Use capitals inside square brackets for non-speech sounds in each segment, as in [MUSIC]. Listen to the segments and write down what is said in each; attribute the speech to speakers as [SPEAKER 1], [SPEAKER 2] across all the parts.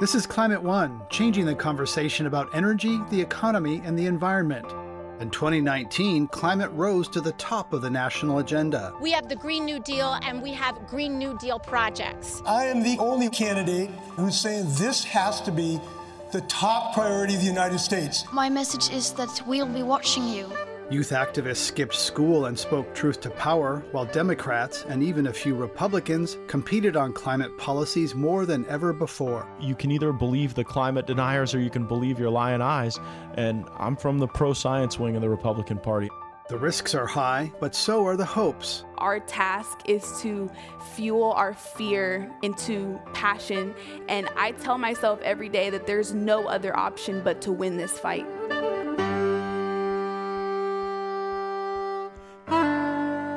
[SPEAKER 1] This is Climate One, changing the conversation about energy, the economy, and the environment. In 2019, climate rose to the top of the national agenda.
[SPEAKER 2] We have the Green New Deal and we have Green New Deal projects.
[SPEAKER 3] I am the only candidate who's saying this has to be the top priority of the United States.
[SPEAKER 4] My message is that we'll be watching you.
[SPEAKER 1] Youth activists skipped school and spoke truth to power, while Democrats and even a few Republicans competed on climate policies more than ever before.
[SPEAKER 5] You can either believe the climate deniers or you can believe your lying eyes. And I'm from the pro science wing of the Republican Party.
[SPEAKER 1] The risks are high, but so are the hopes.
[SPEAKER 6] Our task is to fuel our fear into passion. And I tell myself every day that there's no other option but to win this fight.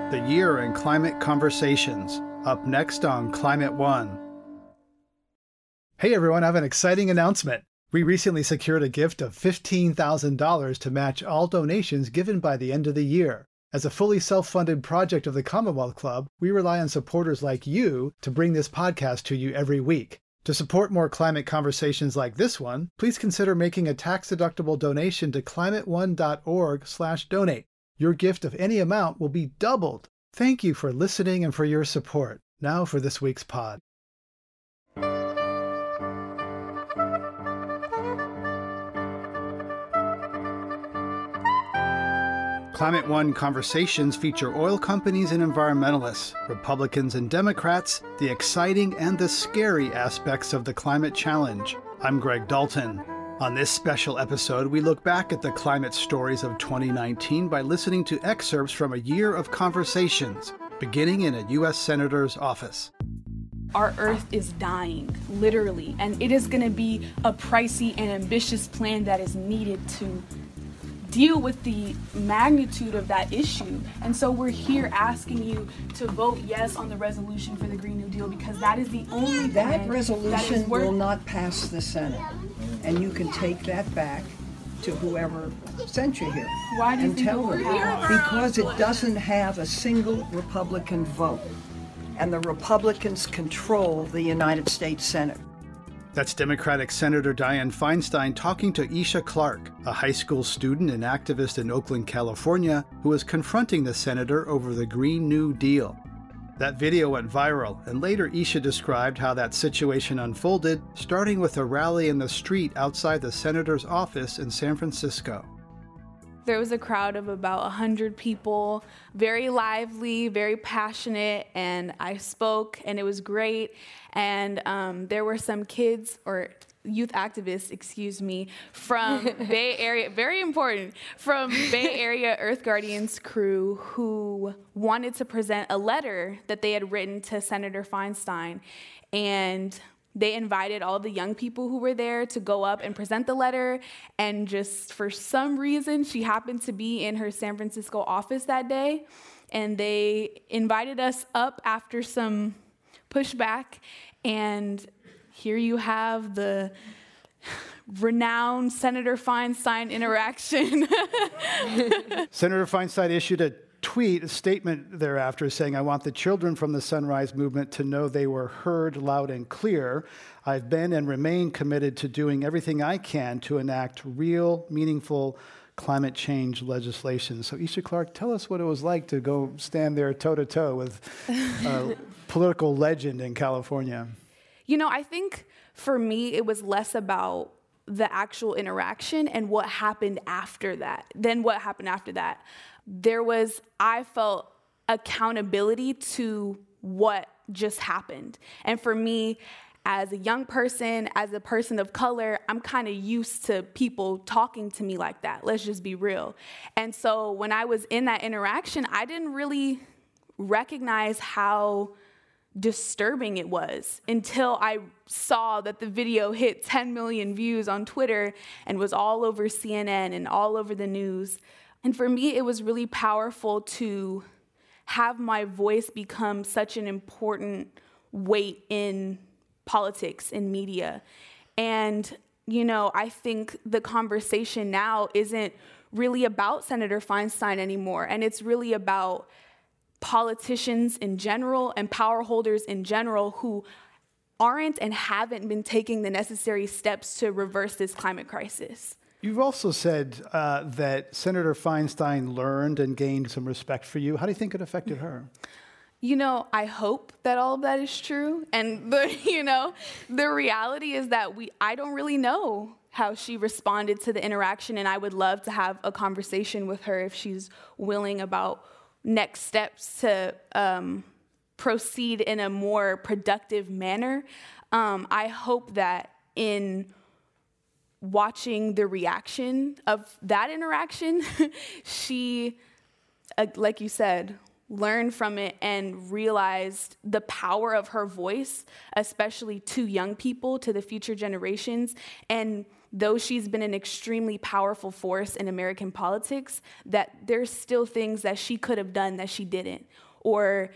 [SPEAKER 1] The Year in Climate Conversations, up next on Climate One. Hey everyone, I have an exciting announcement. We recently secured a gift of $15,000 to match all donations given by the end of the year. As a fully self funded project of the Commonwealth Club, we rely on supporters like you to bring this podcast to you every week. To support more climate conversations like this one, please consider making a tax-deductible donation to climateone.org/donate. Your gift of any amount will be doubled. Thank you for listening and for your support. Now for this week's pod. Climate One conversations feature oil companies and environmentalists, Republicans and Democrats, the exciting and the scary aspects of the climate challenge. I'm Greg Dalton. On this special episode, we look back at the climate stories of 2019 by listening to excerpts from a year of conversations, beginning in a U.S. Senator's office.
[SPEAKER 6] Our earth is dying, literally, and it is going to be a pricey and ambitious plan that is needed to deal with the magnitude of that issue. And so we're here asking you to vote yes on the resolution for the Green New Deal because that is the only
[SPEAKER 7] that resolution that will not pass the Senate. And you can take that back to whoever sent you here
[SPEAKER 6] Why do you
[SPEAKER 7] and tell them because it doesn't have a single Republican vote. And the Republicans control the United States Senate.
[SPEAKER 1] That's Democratic Senator Dianne Feinstein talking to Isha Clark, a high school student and activist in Oakland, California, who is confronting the senator over the Green New Deal. That video went viral, and later Isha described how that situation unfolded, starting with a rally in the street outside the senator's office in San Francisco.
[SPEAKER 6] There was a crowd of about 100 people, very lively, very passionate, and I spoke, and it was great. And um, there were some kids, or youth activists, excuse me, from [LAUGHS] Bay Area, very important, from Bay Area Earth Guardians crew who wanted to present a letter that they had written to Senator Feinstein. And they invited all the young people who were there to go up and present the letter. And just for some reason, she happened to be in her San Francisco office that day. And they invited us up after some pushback. And here you have the renowned Senator Feinstein interaction. [LAUGHS]
[SPEAKER 1] Senator Feinstein issued a tweet, a statement thereafter saying, I want the children from the Sunrise Movement to know they were heard loud and clear. I've been and remain committed to doing everything I can to enact real, meaningful climate change legislation. So, Isha Clark, tell us what it was like to go stand there toe to toe with a [LAUGHS] political legend in California.
[SPEAKER 6] You know, I think for me, it was less about the actual interaction and what happened after that, than what happened after that. There was, I felt accountability to what just happened. And for me, as a young person, as a person of color, I'm kind of used to people talking to me like that. Let's just be real. And so when I was in that interaction, I didn't really recognize how disturbing it was until I saw that the video hit 10 million views on Twitter and was all over CNN and all over the news. And for me, it was really powerful to have my voice become such an important weight in politics, in media. And, you know, I think the conversation now isn't really about Senator Feinstein anymore, and it's really about politicians in general and power holders in general who aren't and haven't been taking the necessary steps to reverse this climate crisis.
[SPEAKER 1] You've also said uh, that Senator Feinstein learned and gained some respect for you. How do you think it affected her?
[SPEAKER 6] You know, I hope that all of that is true. And the, [LAUGHS] you know, the reality is that we I don't really know how she responded to the interaction and I would love to have a conversation with her if she's willing about next steps to um, proceed in a more productive manner. Um, I hope that in watching the reaction of that interaction, [LAUGHS] she, uh, like you said, learned from it and realized the power of her voice, especially to young people, to the future generations. And though she's been an extremely powerful force in American politics, that there's still things that she could have done that she didn't. Or,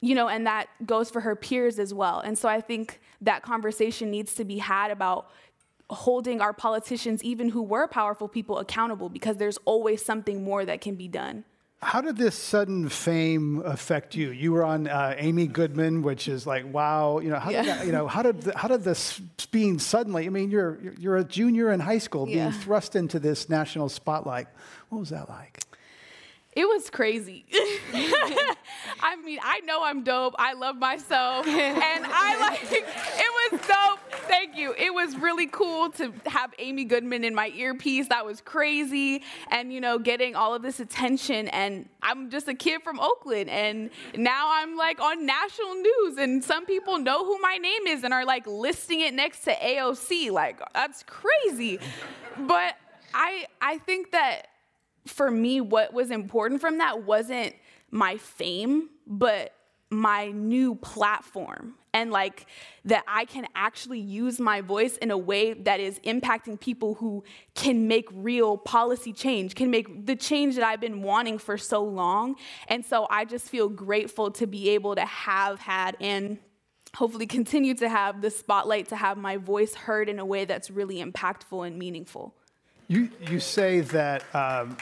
[SPEAKER 6] you know, and that goes for her peers as well. And so I think that conversation needs to be had about holding our politicians, even who were powerful people, accountable because there's always something more that can be done.
[SPEAKER 1] How did this sudden fame affect you? You were on uh, Amy Goodman, which is like, wow. You know, how yeah. did that, you know how did the, how did this being suddenly? I mean, you're you're a junior in high school, being yeah. thrust into this national spotlight. What was that like?
[SPEAKER 6] It was crazy. [LAUGHS] I mean, I know I'm dope. I love myself. And I like, it was dope. Thank you. It was really cool to have Amy Goodman in my earpiece. That was crazy. And, you know, getting all of this attention. And I'm just a kid from Oakland. And now I'm like on national news. And some people know who my name is and are like listing it next to AOC. Like, that's crazy. But I, I think that for me, what was important from that wasn't my fame, but my new platform and like that I can actually use my voice in a way that is impacting people who can make real policy change, can make the change that I've been wanting for so long. And so I just feel grateful to be able to have had and hopefully continue to have the spotlight to have my voice heard in a way that's really impactful and meaningful.
[SPEAKER 1] You, you say that um,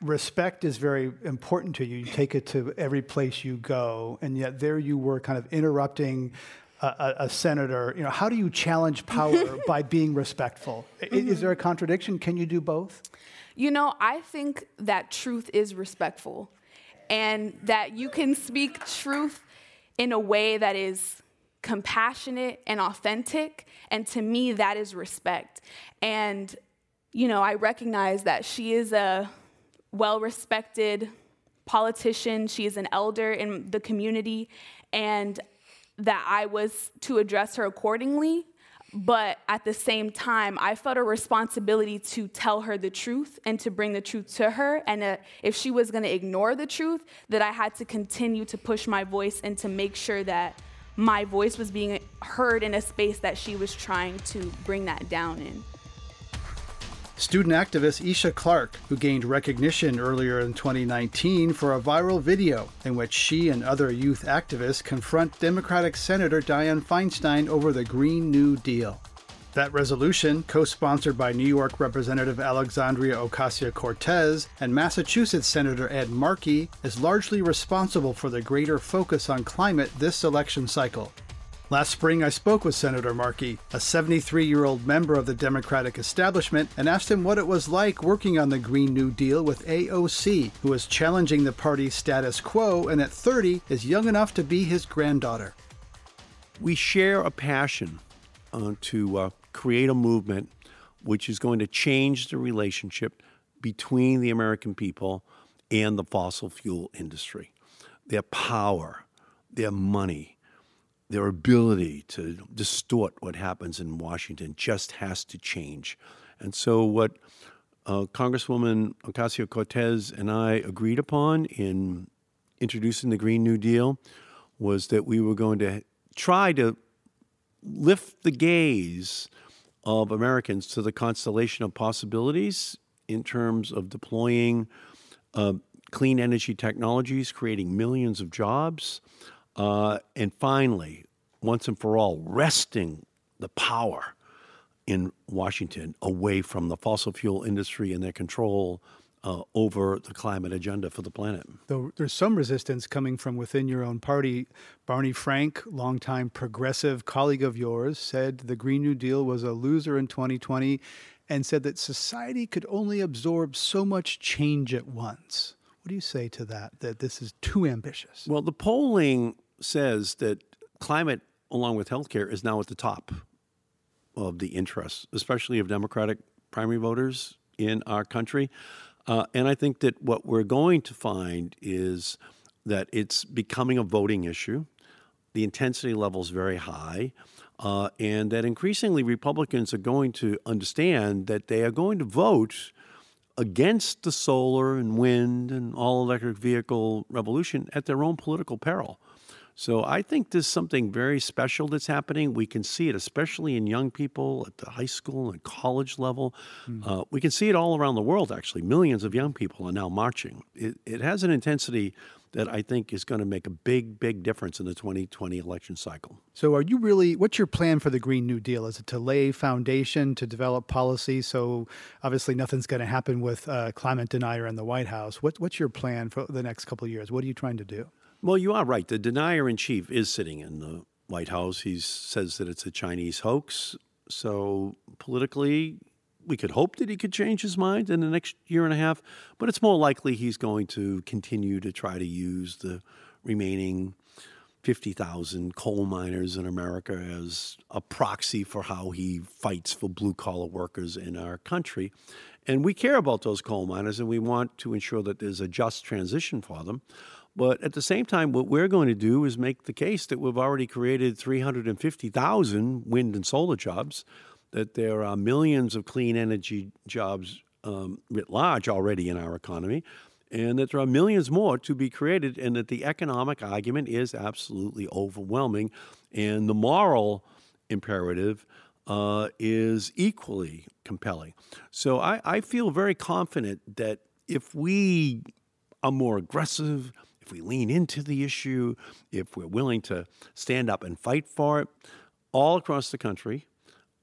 [SPEAKER 1] respect is very important to you. You take it to every place you go, and yet there you were kind of interrupting a, a, senator. You know, how do you challenge power [LAUGHS] by being respectful? Mm-hmm. Is there a contradiction? Can you do both?
[SPEAKER 6] You know, I think that truth is respectful, and that you can speak truth in a way that is compassionate and authentic. And to me, that is respect. And, you know, I recognize that she is a well respected politician. She is an elder in the community, and that I was to address her accordingly. But at the same time, I felt a responsibility to tell her the truth and to bring the truth to her. And uh, if she was going to ignore the truth, that I had to continue to push my voice and to make sure that my voice was being heard in a space that she was trying to bring that down in.
[SPEAKER 1] Student activist Isha Clark, who gained recognition earlier in 2019 for a viral video in which she and other youth activists confront Democratic Senator Dianne Feinstein over the Green New Deal. That resolution, co sponsored by New York Representative Alexandria Ocasio Cortez and Massachusetts Senator Ed Markey, is largely responsible for the greater focus on climate this election cycle. Last spring, I spoke with Senator Markey, a 73 year old member of the Democratic establishment, and asked him what it was like working on the Green New Deal with AOC, who is challenging the party's status quo and at 30 is young enough to be his granddaughter.
[SPEAKER 8] We share a passion uh, to uh, create a movement which is going to change the relationship between the American people and the fossil fuel industry. Their power, their money, their ability to distort what happens in Washington just has to change. And so, what uh, Congresswoman Ocasio Cortez and I agreed upon in introducing the Green New Deal was that we were going to try to lift the gaze of Americans to the constellation of possibilities in terms of deploying uh, clean energy technologies, creating millions of jobs, uh, and finally, once and for all, wresting the power in Washington away from the fossil fuel industry and their control uh, over the climate agenda for the planet.
[SPEAKER 1] Though there's some resistance coming from within your own party. Barney Frank, longtime progressive colleague of yours, said the Green New Deal was a loser in 2020 and said that society could only absorb so much change at once. What do you say to that, that this is too ambitious?
[SPEAKER 8] Well, the polling says that climate, along with healthcare, is now at the top of the interests, especially of Democratic primary voters in our country. Uh, and I think that what we're going to find is that it's becoming a voting issue. The intensity level is very high. Uh, and that increasingly Republicans are going to understand that they are going to vote against the solar and wind and all electric vehicle revolution at their own political peril. So I think there's something very special that's happening. We can see it, especially in young people at the high school and college level. Mm-hmm. Uh, we can see it all around the world, actually. Millions of young people are now marching. It, it has an intensity that I think is going to make a big, big difference in the 2020 election cycle.
[SPEAKER 1] So, are you really, what's your plan for the Green New Deal? Is it to lay foundation, to develop policy? So, obviously, nothing's going to happen with uh, climate denier in the White House. What, what's your plan for the next couple of years? What are you trying to do?
[SPEAKER 8] Well, you are right. The denier in chief is sitting in the White House. He says that it's a Chinese hoax. So politically, we could hope that he could change his mind in the next year and a half, but it's more likely he's going to continue to try to use the remaining 50,000 coal miners in America as a proxy for how he fights for blue collar workers in our country. And we care about those coal miners and we want to ensure that there's a just transition for them. But at the same time, what we're going to do is make the case that we've already created 350,000 wind and solar jobs, that there are millions of clean energy jobs um, writ large already in our economy, and that there are millions more to be created, and that the economic argument is absolutely overwhelming, and the moral imperative uh, is equally compelling. So I, I feel very confident that if we are more aggressive, if we lean into the issue, if we're willing to stand up and fight for it, all across the country,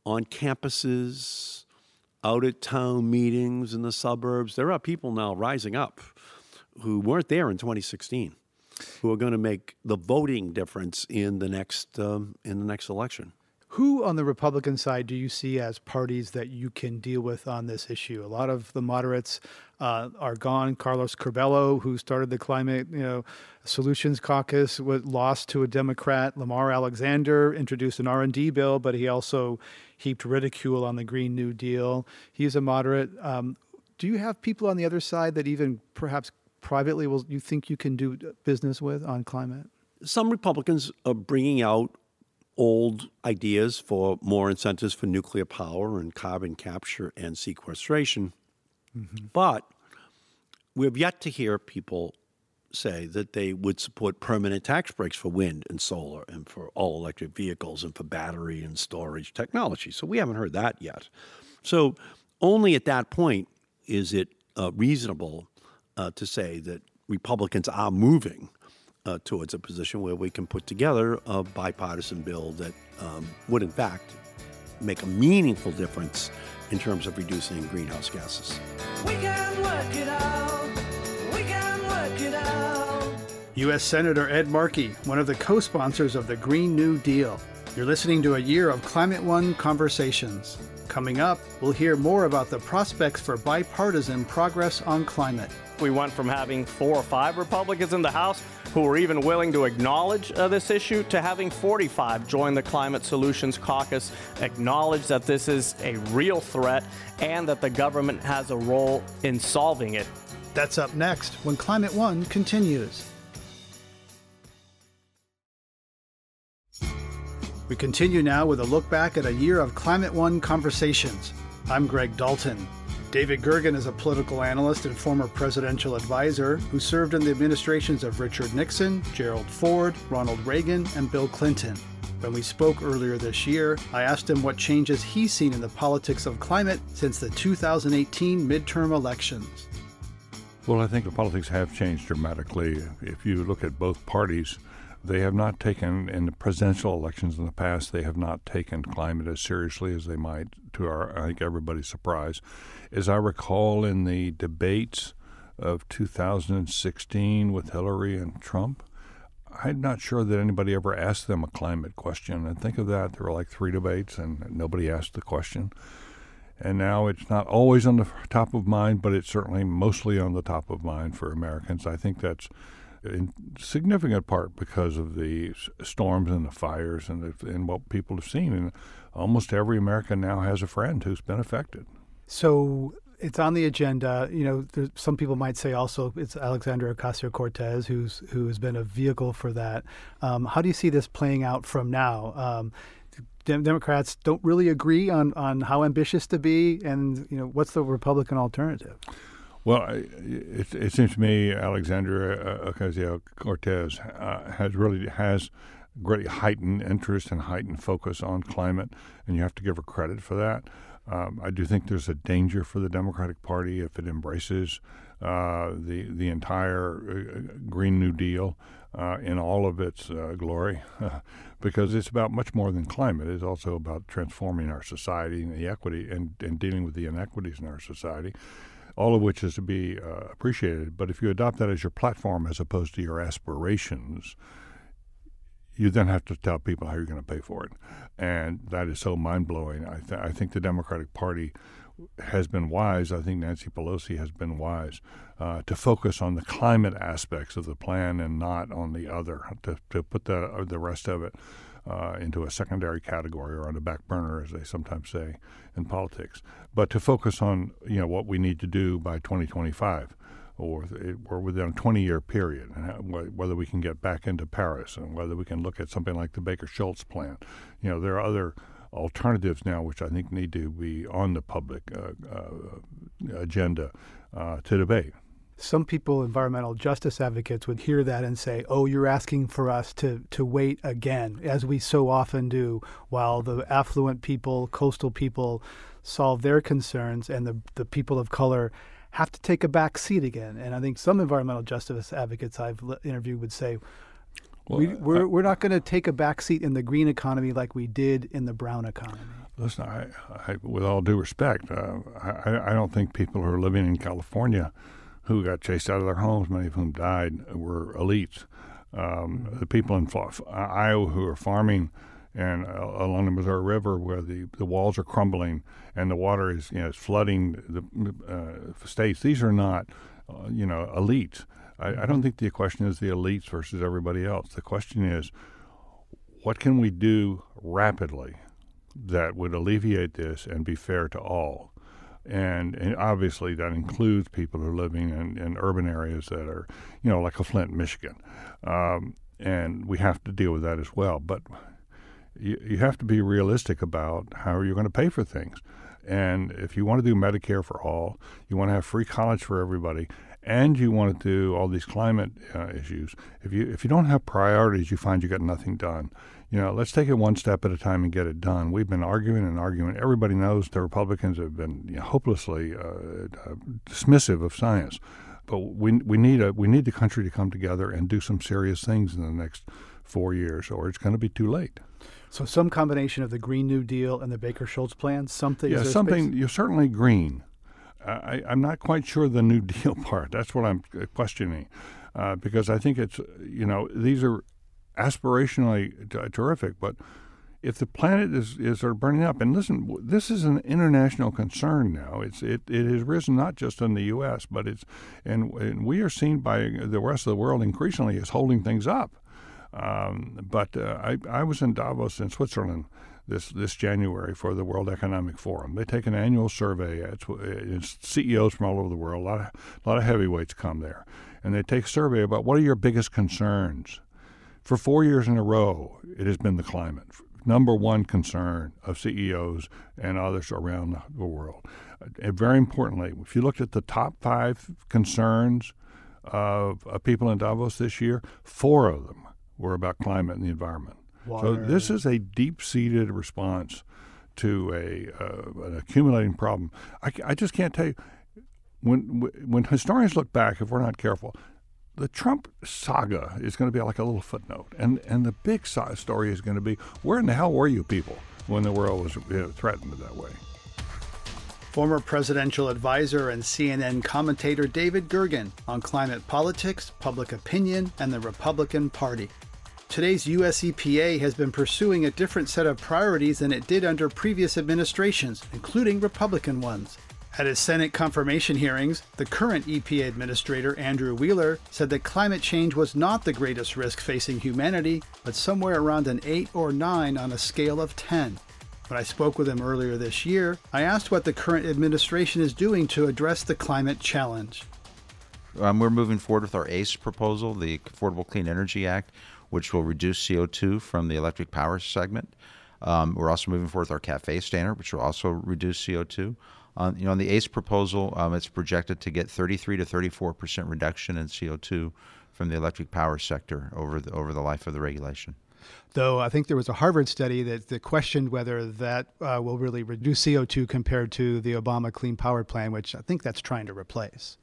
[SPEAKER 8] on campuses, out at town meetings in the suburbs, there are people now rising up who weren't there in 2016 who are going to make the voting difference in the next um, in the next election.
[SPEAKER 1] Who on the Republican side do you see as parties that you can deal with on this issue? A lot of the moderates uh, are gone. Carlos Curbelo, who started the Climate you know, Solutions Caucus, was lost to a Democrat. Lamar Alexander introduced an R&D bill, but he also heaped ridicule on the Green New Deal. He's a moderate. Um, do you have people on the other side that even perhaps privately will you think you can do business with on climate?
[SPEAKER 8] Some Republicans are bringing out old ideas for more incentives for nuclear power and carbon capture and sequestration. Mm-hmm. But we've yet to hear people say that they would support permanent tax breaks for wind and solar and for all electric vehicles and for battery and storage technology. So we haven't heard that yet. So only at that point is it uh, reasonable uh, to say that Republicans are moving uh, towards a position where we can put together a bipartisan bill that um, would, in fact, make a meaningful difference in terms of reducing greenhouse gases.
[SPEAKER 1] U.S. Senator Ed Markey, one of the co sponsors of the Green New Deal. You're listening to a year of Climate One conversations. Coming up, we'll hear more about the prospects for bipartisan progress on climate.
[SPEAKER 9] We went from having four or five Republicans in the House who were even willing to acknowledge uh, this issue to having 45 join the Climate Solutions Caucus, acknowledge that this is a real threat and that the government has a role in solving it.
[SPEAKER 1] That's up next when Climate One continues. We continue now with a look back at a year of Climate One conversations. I'm Greg Dalton. David Gergen is a political analyst and former presidential advisor who served in the administrations of Richard Nixon, Gerald Ford, Ronald Reagan, and Bill Clinton. When we spoke earlier this year, I asked him what changes he's seen in the politics of climate since the 2018 midterm elections.
[SPEAKER 10] Well, I think the politics have changed dramatically. If you look at both parties, they have not taken, in the presidential elections in the past, they have not taken climate as seriously as they might to our, I think, everybody's surprise. As I recall in the debates of 2016 with Hillary and Trump, I'm not sure that anybody ever asked them a climate question. And think of that, there were like three debates and nobody asked the question. And now it's not always on the top of mind, but it's certainly mostly on the top of mind for Americans. I think that's in significant part because of the storms and the fires and, the, and what people have seen. And almost every American now has a friend who's been affected.
[SPEAKER 1] So it's on the agenda. You know, some people might say also it's Alexandria Ocasio Cortez who's who has been a vehicle for that. Um, how do you see this playing out from now? Um, Democrats don't really agree on, on how ambitious to be, and you know what's the Republican alternative?
[SPEAKER 10] Well, it, it seems to me Alexandria uh, Ocasio Cortez uh, has really has greatly heightened interest and heightened focus on climate, and you have to give her credit for that. Um, I do think there's a danger for the Democratic Party if it embraces uh, the the entire uh, Green New Deal uh, in all of its uh, glory, [LAUGHS] because it's about much more than climate. It's also about transforming our society and the equity and, and dealing with the inequities in our society. All of which is to be uh, appreciated. But if you adopt that as your platform as opposed to your aspirations, you then have to tell people how you're going to pay for it. And that is so mind blowing. I, th- I think the Democratic Party has been wise. I think Nancy Pelosi has been wise uh, to focus on the climate aspects of the plan and not on the other, to, to put the, the rest of it uh, into a secondary category or on the back burner, as they sometimes say in politics, but to focus on you know what we need to do by 2025 or, within a 20 year period, and whether we can get back into Paris and whether we can look at something like the Baker Shultz plan. You know, there are other alternatives now which I think need to be on the public uh, uh, agenda uh, to debate.
[SPEAKER 1] Some people, environmental justice advocates, would hear that and say, "Oh, you're asking for us to to wait again, as we so often do, while the affluent people, coastal people, solve their concerns, and the the people of color." Have to take a back seat again. And I think some environmental justice advocates I've interviewed would say, well, we, are we're, we're not going to take a back seat in the green economy like we did in the brown economy.
[SPEAKER 10] Listen, I, I, with all due respect, uh, I, I don't think people who are living in California who got chased out of their homes, many of whom died, were elites. Um, mm-hmm. The people in Iowa who are farming and uh, along the Missouri River where the, the walls are crumbling and the water is you know is flooding the uh, states. These are not uh, you know elites. I, I, don't think the question is the elites versus everybody else. The question is what can we do rapidly that would alleviate this and be fair to all. And, and, obviously that includes people who are living in, in, urban areas that are, you know, like a Flint, Michigan. Um, and we have to deal with that as well. But you, you have to be realistic about how you're going to pay for things. And if you want to do Medicare for all, you want to have free college for everybody, and you want to do all these climate uh, issues. If you if you don't have priorities, you find you got nothing done. You know, let's take it one step at a time and get it done. We've been arguing and arguing. Everybody knows the Republicans have been you know, hopelessly uh, uh, dismissive of science, but we we need a we need the country to come together and do some serious things in the next four years, or it's going to be too late.
[SPEAKER 1] So some combination of the Green New Deal and the Baker Shultz plan, something.
[SPEAKER 10] Yeah, something. You're certainly green. I, am not quite sure the New [LAUGHS] Deal part. That's what I'm questioning, uh, because I think it's you know these are aspirationally t- terrific, but if the planet is, is sort of burning up, and listen, this is an international concern now. It's it, it has risen not just in the U.S., but it's and, and we are seen by the rest of the world increasingly as holding things up. Um, but uh, I, I was in Davos in Switzerland this this January for the World Economic Forum. They take an annual survey. It's, it's, CEOs from all over the world. A lot of a lot of heavyweights come there, and they take a survey about what are your biggest concerns. For four years in a row, it has been the climate. Number one concern of CEOs and others around the world. And very importantly, if you looked at the top five concerns of, of people in Davos this year, four of them were about climate and the environment. Water. So this is a deep-seated response to a uh, an accumulating problem. I, I just can't tell you when when historians look back, if we're not careful, the Trump saga is going to be like a little footnote, and and the big story is going to be where in the hell were you people when the world was you know, threatened that way.
[SPEAKER 1] former presidential advisor and CNN commentator David Gergen on climate politics, public opinion, and the Republican Party. Today's US EPA has been pursuing a different set of priorities than it did under previous administrations, including Republican ones. At his Senate confirmation hearings, the current EPA Administrator, Andrew Wheeler, said that climate change was not the greatest risk facing humanity, but somewhere around an 8 or 9 on a scale of 10. When I spoke with him earlier this year, I asked what the current administration is doing to address the climate challenge.
[SPEAKER 11] Um, we're moving forward with our ACE proposal, the Affordable Clean Energy Act, which will reduce CO2 from the electric power segment. Um, we're also moving forward with our CAFE standard, which will also reduce CO2. On, you know, on the ACE proposal, um, it's projected to get 33 to 34 percent reduction in CO2 from the electric power sector over the, over the life of the regulation.
[SPEAKER 1] Though I think there was a Harvard study that, that questioned whether that uh, will really reduce CO2 compared to the Obama Clean Power Plan, which I think that's trying to replace.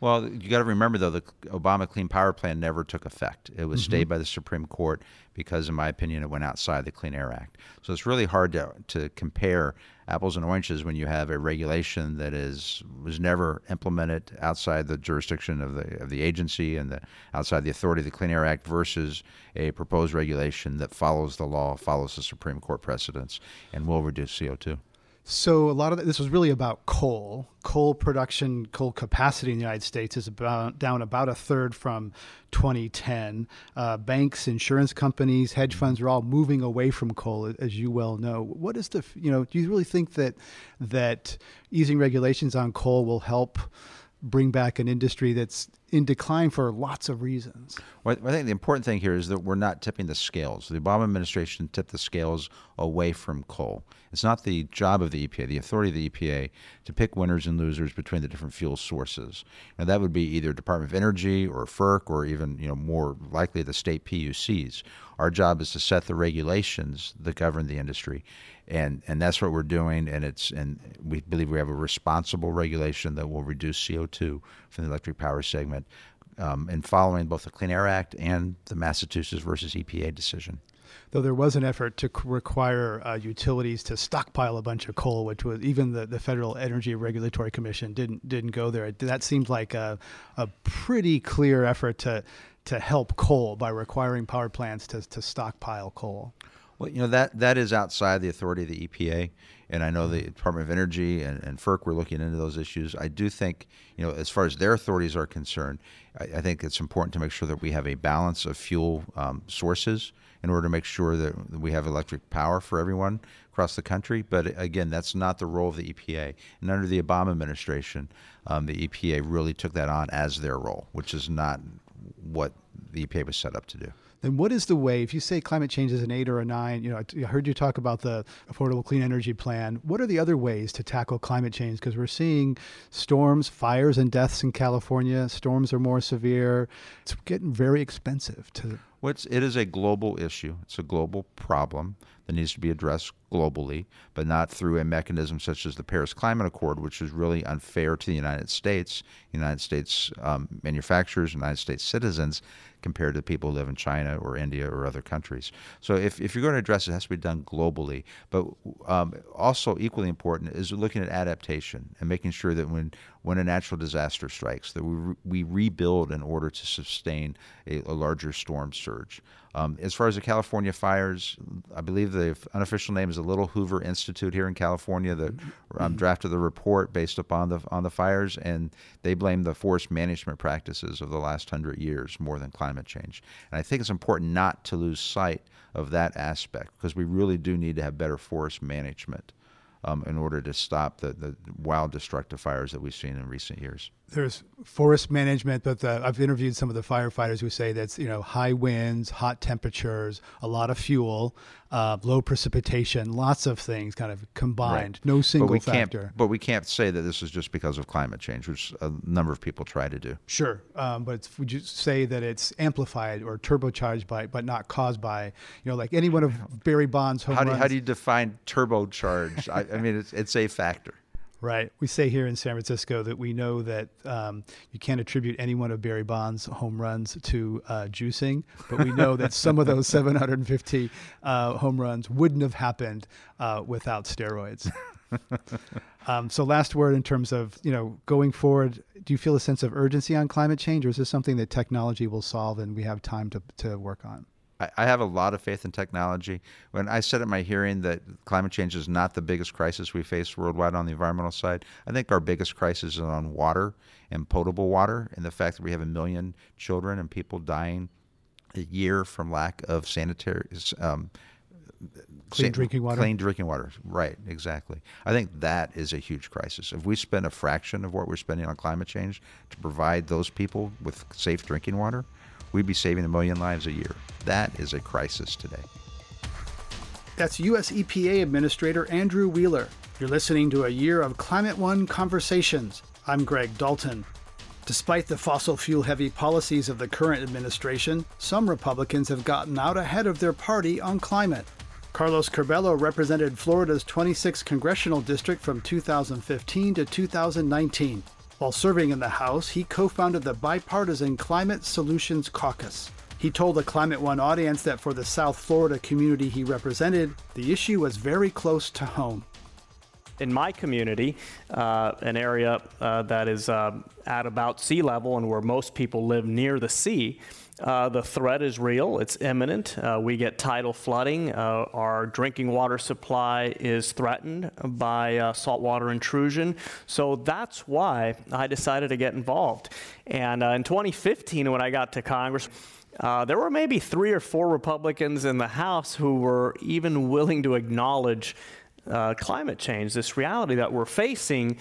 [SPEAKER 11] Well, you got to remember though, the Obama Clean Power Plan never took effect. It was
[SPEAKER 1] Mm-hmm.
[SPEAKER 11] stayed by the Supreme Court because, in my opinion, it went outside the Clean Air Act. So it's really hard to to compare apples and oranges when you have a regulation that is was never implemented outside the jurisdiction of the of the agency and the outside the authority of the Clean Air Act versus a proposed regulation that follows the law, follows the Supreme Court precedents, and will reduce CO two.
[SPEAKER 1] So a lot of this was really about coal. Coal production, coal capacity in the United States is about down about a third from 2010. Uh, banks, insurance companies, hedge funds are all moving away from coal, as you well know. What is the you know? Do you really think that that easing regulations on coal will help bring back an industry that's in decline for lots of reasons?
[SPEAKER 11] Well, I think the important thing here is that we're not tipping the scales. The Obama administration tipped the scales away from coal. It's not the job of the EPA, the authority of the EPA, to pick winners and losers between the different fuel sources. Now, that would be either Department of Energy or FERC or even, you know, more likely the state PUCs. Our job is to set the regulations that govern the industry, and and that's what we're doing. And it's and we believe we have a responsible regulation that will reduce CO2 from the electric power segment, um, and following both the Clean Air Act and the Massachusetts versus EPA decision.
[SPEAKER 1] Though there was an effort to require uh, utilities to stockpile a bunch of coal, which was even the, the Federal Energy Regulatory Commission didn't didn't go there. That seemed like a, a pretty clear effort to to help coal by requiring power plants to, to stockpile coal.
[SPEAKER 11] Well, you know that that is outside the authority of the EPA, and I know the Department of Energy and, and FERC were looking into those issues. I do think, you know, as far as their authorities are concerned, I, I think it's important to make sure that we have a balance of fuel um, sources in order to make sure that we have electric power for everyone across the country. But again, that's not the role of the EPA. And under the Obama administration, um, the EPA really took that on as their role, which is not what the EPA was set up to do.
[SPEAKER 1] Then what is the way if you say climate change is an eight or a nine you know i heard you talk about the affordable clean energy plan. What are the other ways to tackle climate change? Because we're seeing storms fires and deaths in california. Storms are more severe. It's getting very expensive to
[SPEAKER 11] it's, it is a global issue. It's a global problem that needs to be addressed globally, but not through a mechanism such as the Paris Climate Accord, which is really unfair to the United States, United States um, manufacturers, United States citizens, compared to people who live in China or India or other countries. So if, if you're going to address it, it has to be done globally. But um, also equally important is looking at adaptation and making sure that when when a natural disaster strikes, that we, re- we rebuild in order to sustain a, a larger storm surge. Um, as far as the California fires, I believe the unofficial name is the Little Hoover Institute here in California that um, drafted the report based upon the on the fires, and they blame the forest management practices of the last hundred years more than climate change. And I think it's important not to lose sight of that aspect because we really do need to have better forest management um, in order to stop the, the wild destructive fires that we've seen in recent years.
[SPEAKER 1] There's forest management, but the, I've interviewed some of the firefighters who say that's you know high winds, hot temperatures, a lot of fuel, uh, low precipitation, lots of things kind of combined. Right. No single
[SPEAKER 11] but we
[SPEAKER 1] factor.
[SPEAKER 11] Can't, but we can't say that this is just because of climate change, which a number of people try to do.
[SPEAKER 1] Sure, um, but would you say that it's amplified or turbocharged by, but not caused by, you know, like any one of Barry Bonds' home
[SPEAKER 11] how do,
[SPEAKER 1] runs?
[SPEAKER 11] how do you define turbocharged? I, I mean, it's, it's a factor.
[SPEAKER 1] Right. We say here in San Francisco that we know that um, you can't attribute any one of Barry Bonds' home runs to uh, juicing, but we know that some of those [LAUGHS] 750 uh, home runs wouldn't have happened uh, without steroids. [LAUGHS] um, so, last word in terms of you know going forward. Do you feel a sense of urgency on climate change, or is this something that technology will solve and we have time to to work on?
[SPEAKER 11] I have a lot of faith in technology. When I said at my hearing that climate change is not the biggest crisis we face worldwide on the environmental side, I think our biggest crisis is on water and potable water, and the fact that we have a million children and people dying a year from lack of sanitary. Um,
[SPEAKER 1] clean drinking water.
[SPEAKER 11] Clean drinking water, right? Exactly. I think that is a huge crisis. If we spend a fraction of what we're spending on climate change to provide those people with safe drinking water, we'd be saving a million lives a year. That is a crisis today.
[SPEAKER 1] That's U.S. EPA Administrator Andrew Wheeler. You're listening to a year of Climate One conversations. I'm Greg Dalton. Despite the fossil fuel heavy policies of the current administration, some Republicans have gotten out ahead of their party on climate. Carlos Curbelo represented Florida's 26th congressional district from 2015 to 2019. While serving in the House, he co founded the Bipartisan Climate Solutions Caucus. He told the Climate One audience that for the South Florida community he represented, the issue was very close to home.
[SPEAKER 9] In my community, uh, an area uh, that is uh, at about sea level and where most people live near the sea, uh, the threat is real, it's imminent. Uh, we get tidal flooding. Uh, our drinking water supply is threatened by uh, saltwater intrusion. So that's why I decided to get involved. And uh, in 2015, when I got to Congress, uh, there were maybe three or four Republicans in the House who were even willing to acknowledge climate change, this reality that we're facing.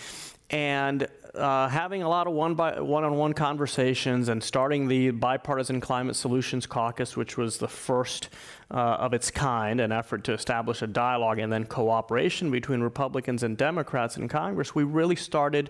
[SPEAKER 9] And uh, having a lot of one by one-on-one conversations and starting the bipartisan climate solutions caucus, which was the first uh, of its kind, an effort to establish a dialogue and then cooperation between Republicans and Democrats in Congress, we really started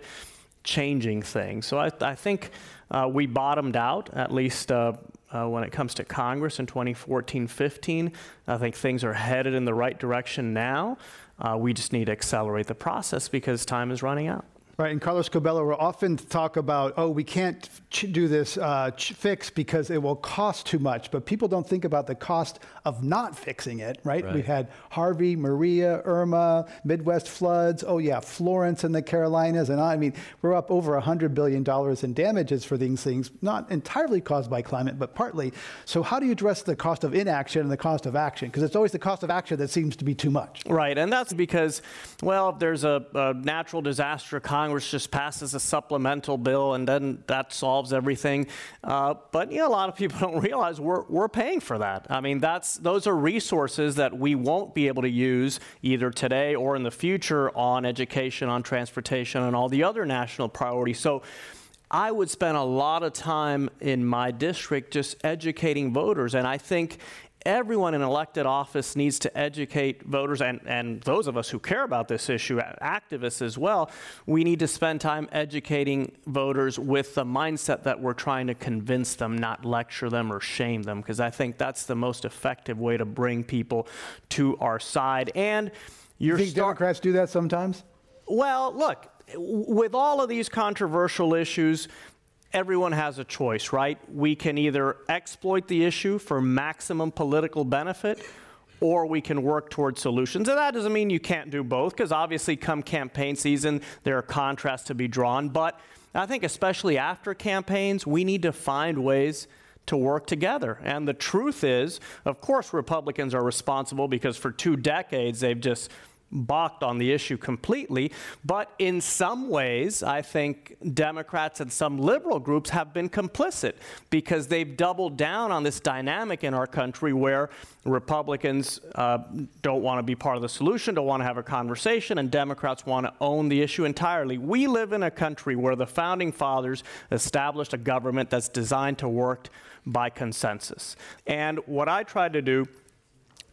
[SPEAKER 9] changing things. So I, I think uh, we bottomed out, at least uh, uh, when it comes to Congress in 2014 15. I think things are headed in the right direction now. Uh, we just need to accelerate the process because time is running out.
[SPEAKER 1] Right, and Carlos Curbelo will often talk about, oh, we can't ch- do this uh, ch- fix because it will cost too much. But people don't think about the cost of not fixing it, right? right? We've had Harvey, Maria, Irma, Midwest floods. Oh yeah, Florence in the Carolinas, and I mean, we're up over hundred billion dollars in damages for these things, not entirely caused by climate, but partly. So how do you address the cost of inaction and the cost of action? Because it's always the cost of action that seems to be too much.
[SPEAKER 9] Right, and that's because, well, if there's a, a natural disaster. Congress just passes a supplemental bill and then that solves everything. Uh, but you know, a lot of people [LAUGHS] don't realize we're, we're paying for that. I mean, that's those are resources that we won't be able to use either today or in the future on education, on transportation, and all the other national priorities. So. I would spend a lot of time in my district just educating voters. And I think everyone in elected office needs to educate voters and, and those of us who care about this issue, activists as well. We need to spend time educating voters with the mindset that we're trying to convince them, not lecture them or shame them, because I think that's the most effective way to bring people to our side. And
[SPEAKER 1] you think star- Democrats do that sometimes?
[SPEAKER 9] Well, look, with all of these controversial issues, everyone has a choice, right? We can either exploit the issue for maximum political benefit or we can work towards solutions. And that doesn't mean you can't do both, because obviously, come campaign season, there are contrasts to be drawn. But I think, especially after campaigns, we need to find ways to work together. And the truth is, of course, Republicans are responsible because for two decades they've just balked on the issue completely. But in some ways, I think Democrats and some liberal groups have been complicit because they've doubled down on this dynamic in our country where Republicans uh, don't want to be part of the solution, don't want to have a conversation, and Democrats want to own the issue entirely. We live in a country where the founding fathers established a government that's designed to work by consensus. And what I tried to do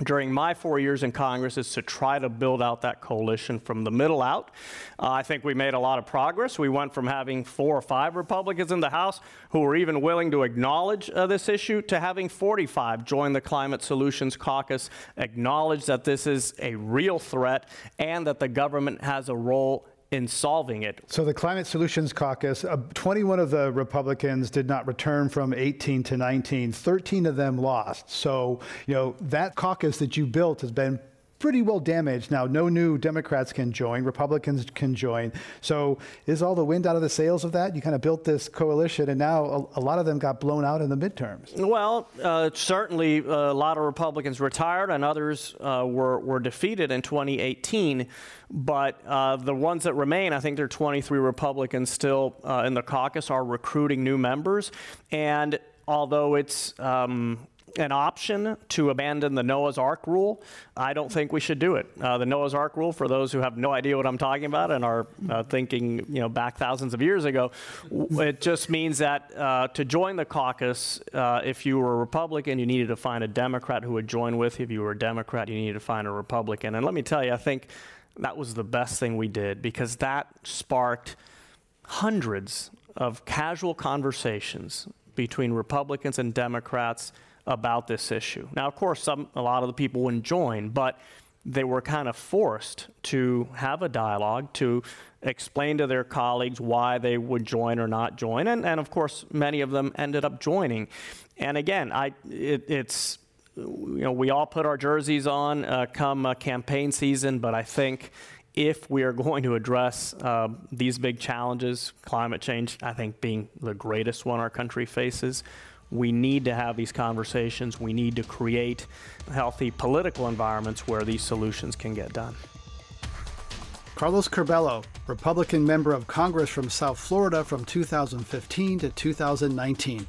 [SPEAKER 9] during my four years in Congress is to try to build out that coalition from the middle out. Uh, I think we made a lot of progress. We went from having four or five Republicans in the House who were even willing to acknowledge uh, this issue to having 45 join the Climate Solutions Caucus, acknowledge that this is a real threat and that the government has a role in solving it.
[SPEAKER 1] So the Climate Solutions Caucus, uh, 21 of the Republicans did not return from 18 to 19. 13 of them lost. So, you know, that caucus that you built has been pretty well damaged. Now, no new Democrats can join, Republicans can join. So, is all the wind out of the sails of that? You kind of built this coalition, and now a, a lot of them got blown out in the midterms.
[SPEAKER 9] Well, uh, certainly uh, a lot of Republicans retired, and others uh, were, were defeated in 2018. But uh, the ones that remain, I think there are 23 Republicans still uh, in the caucus, are recruiting new members. And although it's um, an option to abandon the Noah's Ark rule, I don't think we should do it. Uh, the Noah's Ark rule, for those who have no idea what I'm talking about and are uh, thinking, you know, back thousands of years ago, it just means that uh, to join the caucus, uh, if you were a Republican, you needed to find a Democrat who would join with you. If you were a Democrat, you needed to find a Republican. And let me tell you, I think that was the best thing we did because that sparked hundreds of casual conversations between Republicans and Democrats about this issue. Now, of course, some, a lot of the people wouldn't join, but they were kind of forced to have a dialogue to explain to their colleagues why they would join or not join. And, and of course, many of them ended up joining. And again, I, it, it's, you know, we all put our jerseys on uh, come uh, campaign season, but I think if we are [LAUGHS] going to address uh, these big challenges, climate change, I think being the greatest one our country faces, we need to have these conversations. We need to create healthy political environments where these solutions can get done.
[SPEAKER 1] Carlos Curbelo, Republican member of Congress from South Florida from 2015 to 2019.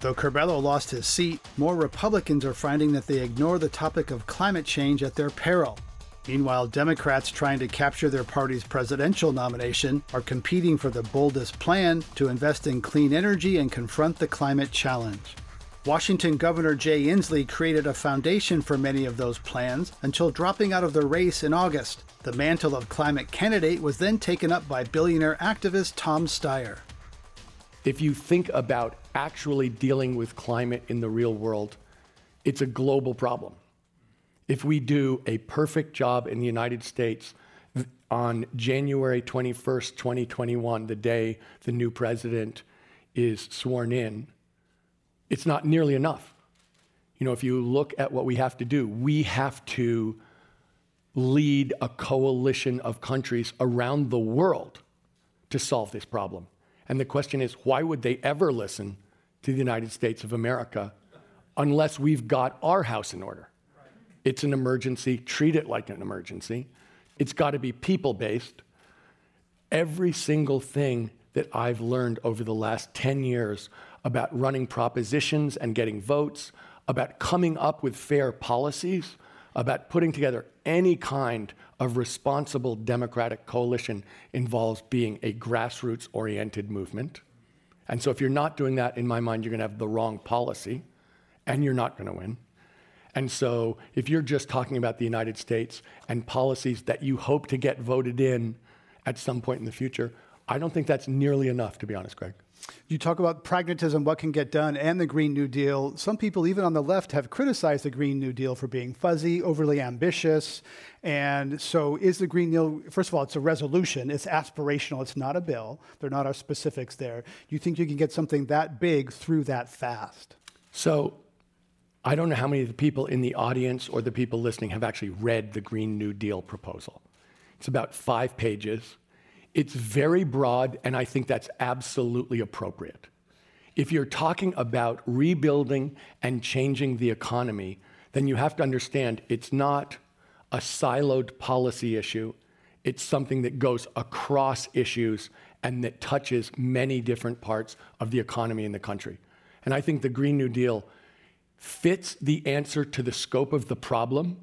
[SPEAKER 1] Though Curbelo lost his seat, more Republicans are finding that they ignore the topic of climate change at their peril. Meanwhile, Democrats trying to capture their party's presidential nomination are competing for the boldest plan to invest in clean energy and confront the climate challenge. Washington Governor Jay Inslee created a foundation for many of those plans until dropping out of the race in August. The mantle of climate candidate was then taken up by billionaire activist Tom Steyer.
[SPEAKER 12] If you think about actually dealing with climate in the real world, it's a global problem if we do a perfect job in the United States on January 21st, 2021, the day the new president is sworn in, it's not nearly enough. You know, if you look at what we have to do, we have to lead a coalition of countries around the world to solve this problem. And the question is, why would they ever listen to the United States of America unless we've got our house in order? It's an emergency. Treat it like an emergency. It's got to be people based. Every single thing that I've learned over the last 10 years about running propositions and getting votes, about coming up with fair policies, about putting together any kind of responsible democratic coalition involves being a grassroots oriented movement. And so, if you're not doing that, in my mind, you're going to have the wrong policy and you're not going to win. And so, if you're just talking about the United States and policies that you hope to get voted in at some point in the future, I don't think that's nearly enough, to be honest, Greg.
[SPEAKER 1] You talk about pragmatism, what can get done, and the Green New Deal. Some people, even on the left, have criticized the Green New Deal for being fuzzy, overly ambitious. And so, is the Green New Deal, first of all, it's a resolution, it's aspirational, it's not a bill. There are not our specifics there. You think you can get something that big through that fast?
[SPEAKER 12] So, I don't know how many of the people in the audience or the people listening have actually read the Green New Deal proposal. It's about five pages. It's very broad, and I think that's absolutely appropriate. If you're talking about rebuilding and changing the economy, then you have to understand it's not a siloed policy issue. It's something that goes across issues and that touches many different parts of the economy in the country. And I think the Green New Deal fits the answer to the scope of the problem,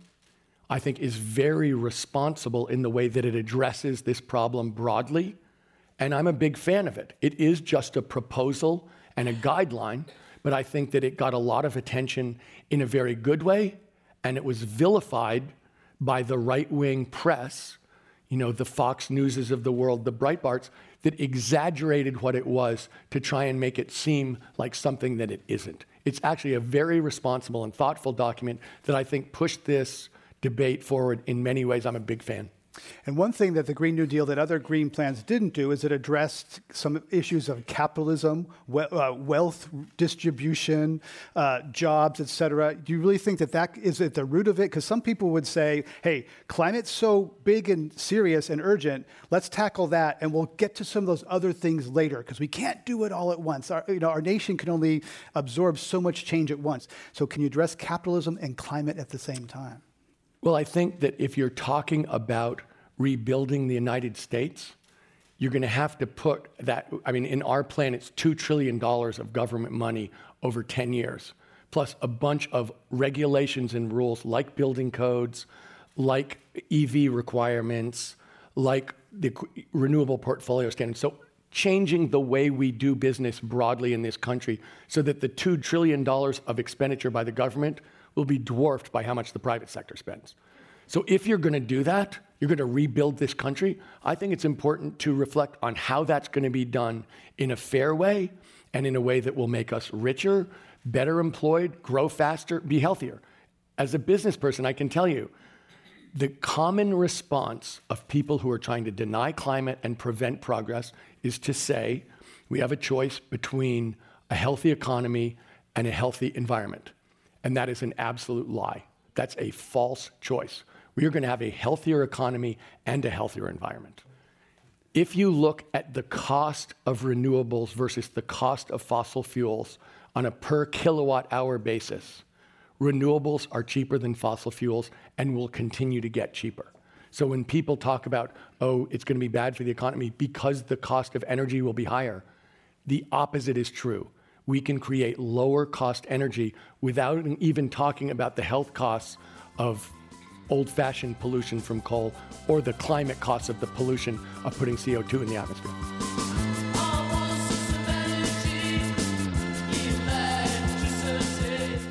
[SPEAKER 12] I think is very responsible in the way that it addresses this problem broadly. And I'm a big fan of it. It is just a proposal and a guideline, but I think that it got a lot of attention in a very good way, and it was vilified by the right wing press, you know, the Fox Newses of the world, the Breitbarts, that exaggerated what it was to try and make it seem like something that it isn't. It's actually a very responsible and thoughtful document that I think pushed this debate forward in many ways. I'm a big fan.
[SPEAKER 1] And one thing that the Green New Deal that other green plans didn't do is it addressed some issues of capitalism, we- uh, wealth distribution, uh, jobs, et cetera. Do you really think that that is at the root of it? Because some people would say, hey, climate's so big and serious and urgent, let's tackle that and we'll get to some of those other things later because we can't do it all at once. Our, you know, our nation can only absorb so much change at once. So can you address capitalism and climate at the same time?
[SPEAKER 12] Well, I think that if you're talking about rebuilding the United States, you're going to have to put that. I mean, in our plan, it's $2 trillion of government money over 10 years, plus a bunch of regulations and rules like building codes, like EV requirements, like the renewable portfolio standards. So, changing the way we do business broadly in this country so that the $2 trillion of expenditure by the government will be dwarfed by how much the private sector spends. So, if you're going to do that, you're going to rebuild this country. I think it's important to reflect on how that's going to be done in a fair way and in a way that will make us richer, better employed, grow faster, be healthier. As a business person, I can tell you the common response of people who are trying to deny climate and prevent progress is to say we have a choice between a healthy economy and a healthy environment. And that is an absolute lie. That's a false choice we are going to have a healthier economy and a healthier environment. If you look at the cost of renewables versus the cost of fossil fuels on a per kilowatt hour basis, renewables are cheaper than fossil fuels and will continue to get cheaper. So when people talk about, oh, it's going to be bad for the economy because the cost of energy will be higher, the opposite is true. We can create lower cost energy without even talking about the health costs of old fashioned pollution from coal or the climate costs of the pollution of putting CO2 in the atmosphere.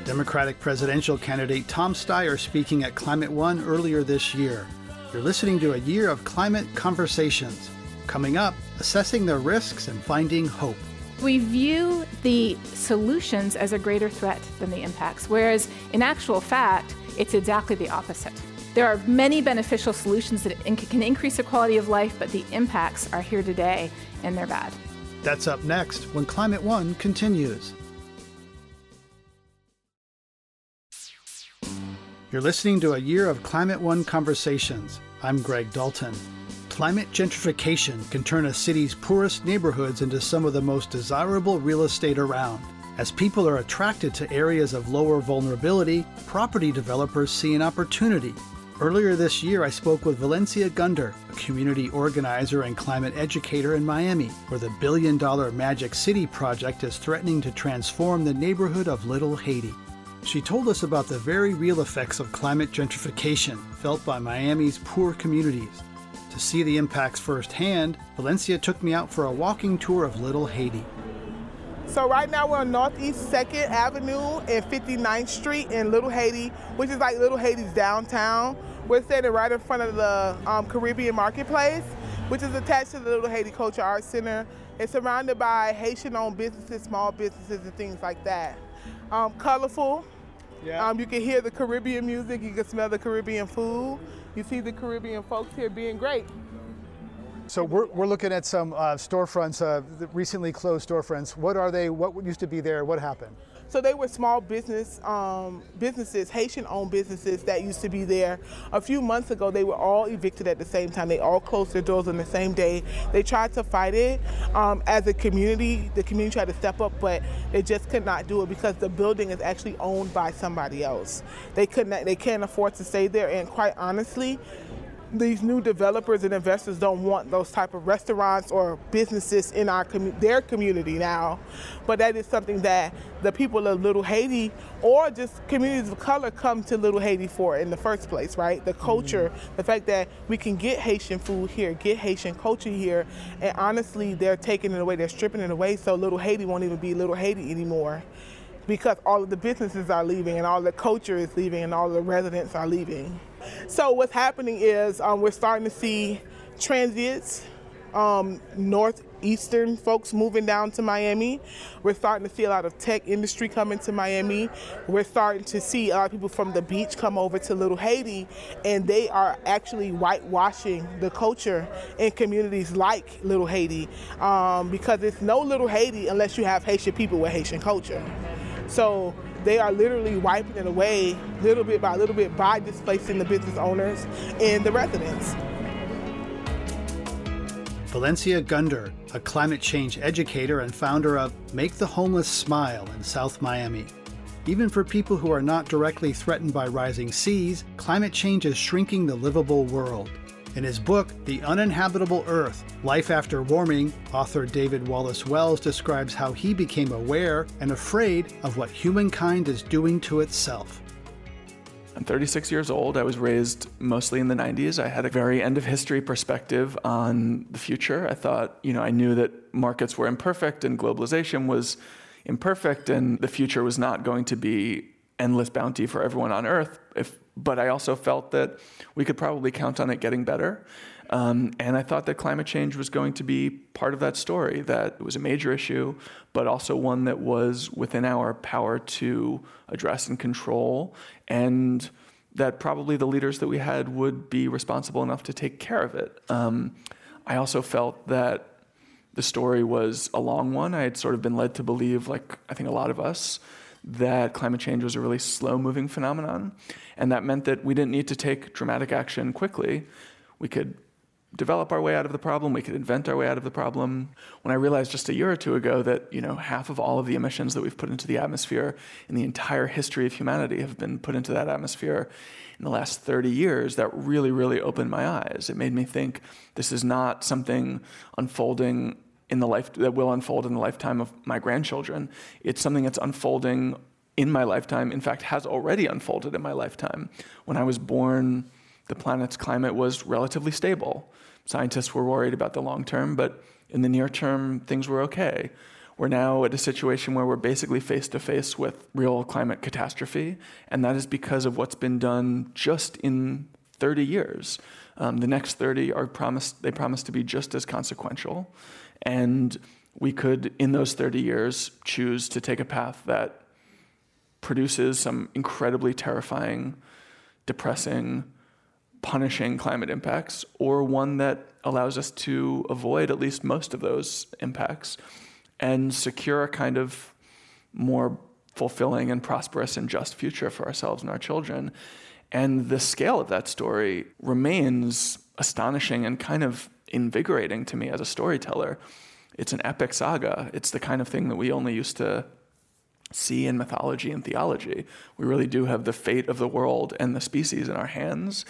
[SPEAKER 1] Democratic presidential candidate Tom Steyer speaking at Climate One earlier this year. You're listening to a year of climate conversations. Coming up, assessing the risks and finding hope.
[SPEAKER 13] We view the solutions as a greater threat than the impacts, whereas in actual fact, it's exactly the opposite. There are many beneficial solutions that can increase the quality of life, but the impacts are here today and they're bad.
[SPEAKER 1] That's up next when Climate One continues. You're listening to a year of Climate One conversations. I'm Greg Dalton. Climate gentrification can turn a city's poorest neighborhoods into some of the most desirable real estate around. As people are attracted to areas of lower vulnerability, property developers see an opportunity Earlier this year, I spoke with Valencia Gunder, a community organizer and climate educator in Miami, where the billion dollar Magic City project is threatening to transform the neighborhood of Little Haiti. She told us about the very real effects of climate gentrification felt by Miami's poor communities. To see the impacts firsthand, Valencia took me out for a walking tour of Little Haiti.
[SPEAKER 14] So right now we're on Northeast 2nd Avenue and 59th Street in Little Haiti, which is like Little Haiti's downtown. We're standing right in front of the um, Caribbean Marketplace, which is attached to the Little Haiti Culture Arts Center. It's surrounded by Haitian-owned businesses, small businesses, and things like that. Um, colorful. Yeah. Um, you can hear the Caribbean music. You can smell the Caribbean food. You see the Caribbean folks here being great.
[SPEAKER 1] So we're, we're looking at some uh, storefronts, uh, recently closed storefronts. What are they? What used to be there? What happened?
[SPEAKER 14] So they were small business um, businesses, Haitian-owned businesses that used to be there. A few months ago, they were all evicted at the same time. They all closed their doors on the same day. They tried to fight it um, as a community. The community tried to step up, but they just could not do it because the building is actually owned by somebody else. They could not. They can't afford to stay there, and quite honestly, these new developers and investors don't want those type of restaurants or businesses in our com- their community now. But that is something that the people of little haiti or just communities of color come to little haiti for in the first place right? The culture mm-hmm. the fact that we can get haitian food here get haitian culture here and honestly they're taking it away they're stripping it away so little haiti won't even be little haiti anymore because all of the businesses are leaving and all the culture is leaving and all the residents are leaving so what's happening is um, we're starting to see transients um, northeastern folks moving down to Miami. We're starting to see a lot of tech industry coming to Miami. We're starting to see a lot of people from the beach come over to Little Haiti, and they are actually whitewashing the culture in communities like Little Haiti um, because it's no Little Haiti unless you have Haitian people with Haitian culture. So they are literally wiping it away little bit by little bit by displacing the business owners and the residents.
[SPEAKER 1] Valencia Gunder, a climate change educator and founder of Make the Homeless Smile in South Miami. Even for people who are not directly threatened by rising seas, climate change is shrinking the livable world. In his book, The Uninhabitable Earth Life After Warming, author David Wallace Wells describes how he became aware and afraid of what humankind is doing to itself.
[SPEAKER 15] I'm 36 years old. I was raised mostly in the 90s. I had a very end of history perspective on the future. I thought, you know, I knew that markets were imperfect and globalization was imperfect and the future was not going to be endless bounty for everyone on earth. If, but I also felt that we could probably count on it getting better. Um, and I thought that climate change was going to be part of that story, that it was a major issue, but also one that was within our power to address and control, and that probably the leaders that we had would be responsible enough to take care of it. Um, I also felt that the story was a long one. I had sort of been led to believe, like I think a lot of us, that climate change was a really slow moving phenomenon. And that meant that we didn't need to take dramatic action quickly. We could develop our way out of the problem, we could invent our way out of the problem. When I realized just a year or two ago that, you know, half of all of the emissions that we've put into the atmosphere in the entire history of humanity have been put into that atmosphere in the last 30 years, that really, really opened my eyes. It made me think this is not something unfolding in the life that will unfold in the lifetime of my grandchildren. It's something that's unfolding in my lifetime, in fact, has already unfolded in my lifetime. When I was born, the planet's climate was relatively stable. Scientists were worried about the long term, but in the near term, things were okay. We're now at a situation where we're basically face to face with real climate catastrophe, and that is because of what's been done just in 30 years. Um, the next 30 are promised, they promise to be just as consequential. And we could, in those 30 years, choose to take a path that produces some incredibly terrifying, depressing, punishing climate impacts, or one that allows us to avoid at least most of those impacts and secure a kind of more fulfilling and prosperous and just future for ourselves and our children. And the scale of that story remains astonishing and kind of invigorating to me as a storyteller. It's an epic saga. It's the kind of thing that we only used to see in mythology and theology. We really do have the fate of the world and the species in our hands.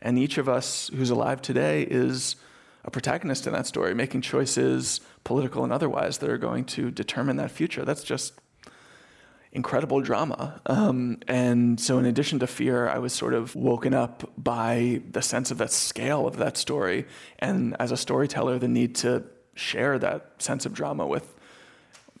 [SPEAKER 15] And each of us who's alive today is a protagonist in that story, making choices, political and otherwise, that are going to determine that future. That's just incredible drama. Um, and so, in addition to fear, I was sort of woken up by the sense of that scale of that story. And as a storyteller, the need to share that sense of drama with